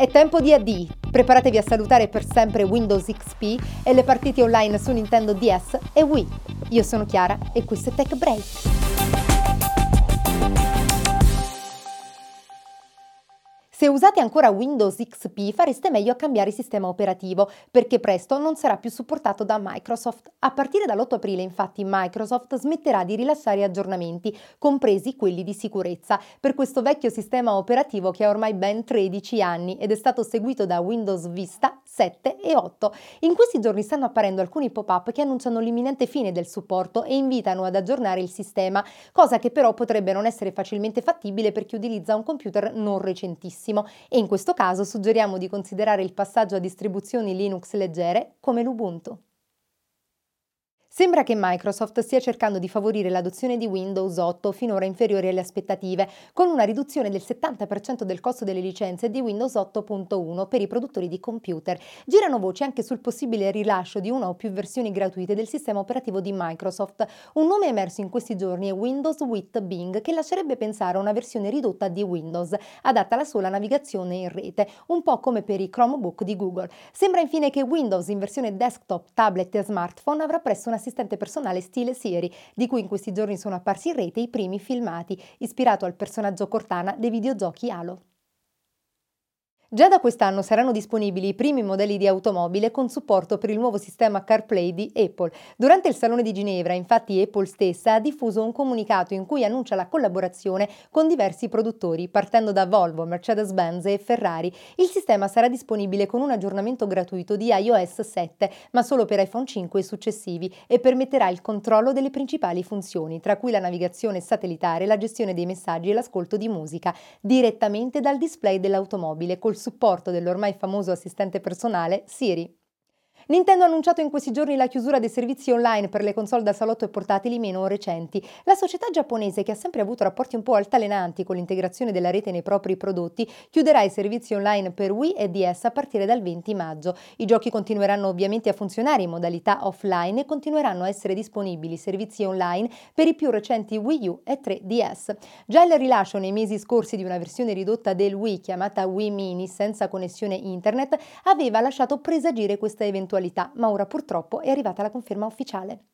È tempo di AD. Preparatevi a salutare per sempre Windows XP e le partite online su Nintendo DS e Wii. Io sono Chiara e questo è Tech Break. Se usate ancora Windows XP fareste meglio a cambiare sistema operativo perché presto non sarà più supportato da Microsoft. A partire dall'8 aprile infatti Microsoft smetterà di rilasciare aggiornamenti, compresi quelli di sicurezza, per questo vecchio sistema operativo che ha ormai ben 13 anni ed è stato seguito da Windows Vista 7 e 8. In questi giorni stanno apparendo alcuni pop-up che annunciano l'imminente fine del supporto e invitano ad aggiornare il sistema, cosa che però potrebbe non essere facilmente fattibile per chi utilizza un computer non recentissimo e in questo caso suggeriamo di considerare il passaggio a distribuzioni Linux leggere come l'Ubuntu. Sembra che Microsoft stia cercando di favorire l'adozione di Windows 8 finora inferiore alle aspettative, con una riduzione del 70% del costo delle licenze di Windows 8.1 per i produttori di computer. Girano voci anche sul possibile rilascio di una o più versioni gratuite del sistema operativo di Microsoft. Un nome emerso in questi giorni è Windows with Bing, che lascerebbe pensare a una versione ridotta di Windows, adatta alla sola navigazione in rete, un po' come per i Chromebook di Google. Sembra infine che Windows in versione desktop, tablet e smartphone avrà presto una assistente personale stile Siri, di cui in questi giorni sono apparsi in rete i primi filmati, ispirato al personaggio Cortana dei videogiochi Halo. Già da quest'anno saranno disponibili i primi modelli di automobile con supporto per il nuovo sistema CarPlay di Apple. Durante il Salone di Ginevra, infatti, Apple stessa ha diffuso un comunicato in cui annuncia la collaborazione con diversi produttori, partendo da Volvo, Mercedes-Benz e Ferrari. Il sistema sarà disponibile con un aggiornamento gratuito di iOS 7, ma solo per iPhone 5 e successivi, e permetterà il controllo delle principali funzioni, tra cui la navigazione satellitare, la gestione dei messaggi e l'ascolto di musica, direttamente dal display dell'automobile col supporto dell'ormai famoso assistente personale Siri. Nintendo ha annunciato in questi giorni la chiusura dei servizi online per le console da salotto e portatili meno recenti. La società giapponese, che ha sempre avuto rapporti un po' altalenanti con l'integrazione della rete nei propri prodotti, chiuderà i servizi online per Wii e DS a partire dal 20 maggio. I giochi continueranno ovviamente a funzionare in modalità offline e continueranno a essere disponibili servizi online per i più recenti Wii U e 3DS. Già il rilascio nei mesi scorsi di una versione ridotta del Wii chiamata Wii Mini senza connessione internet aveva lasciato presagire questa eventualità eventualità, ma ora purtroppo è arrivata la conferma ufficiale.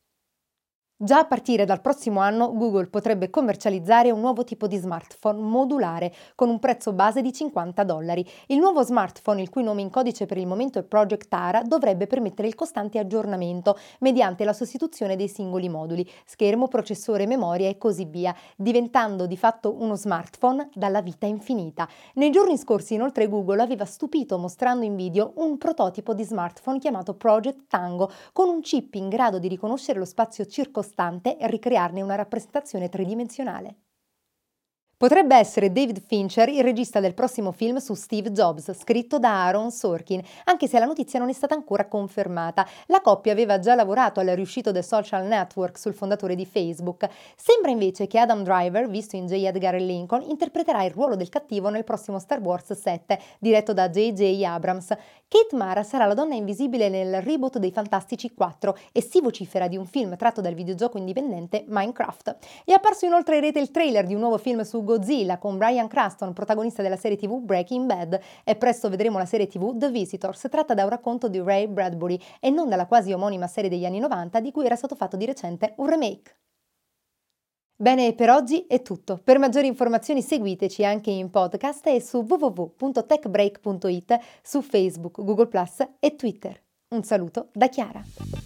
Già a partire dal prossimo anno Google potrebbe commercializzare un nuovo tipo di smartphone modulare con un prezzo base di 50 dollari. Il nuovo smartphone, il cui nome in codice per il momento è Project Ara, dovrebbe permettere il costante aggiornamento mediante la sostituzione dei singoli moduli, schermo, processore, memoria e così via, diventando di fatto uno smartphone dalla vita infinita. Nei giorni scorsi inoltre Google aveva stupito mostrando in video un prototipo di smartphone chiamato Project Tango con un chip in grado di riconoscere lo spazio circostante costante ricrearne una rappresentazione tridimensionale. Potrebbe essere David Fincher il regista del prossimo film su Steve Jobs, scritto da Aaron Sorkin, anche se la notizia non è stata ancora confermata. La coppia aveva già lavorato al riuscito del social network sul fondatore di Facebook. Sembra invece che Adam Driver, visto in J. Edgar Lincoln, interpreterà il ruolo del cattivo nel prossimo Star Wars 7, diretto da J.J. Abrams. Kate Mara sarà la donna invisibile nel reboot dei Fantastici 4 e si vocifera di un film tratto dal videogioco indipendente Minecraft. È apparso inoltre in rete il trailer di un nuovo film su Godzilla con Brian Craston, protagonista della serie TV Breaking Bad, e presto vedremo la serie TV The Visitors, tratta da un racconto di Ray Bradbury e non dalla quasi omonima serie degli anni 90 di cui era stato fatto di recente un remake. Bene, per oggi è tutto. Per maggiori informazioni seguiteci anche in podcast e su www.techbreak.it su Facebook, Google Plus e Twitter. Un saluto da Chiara.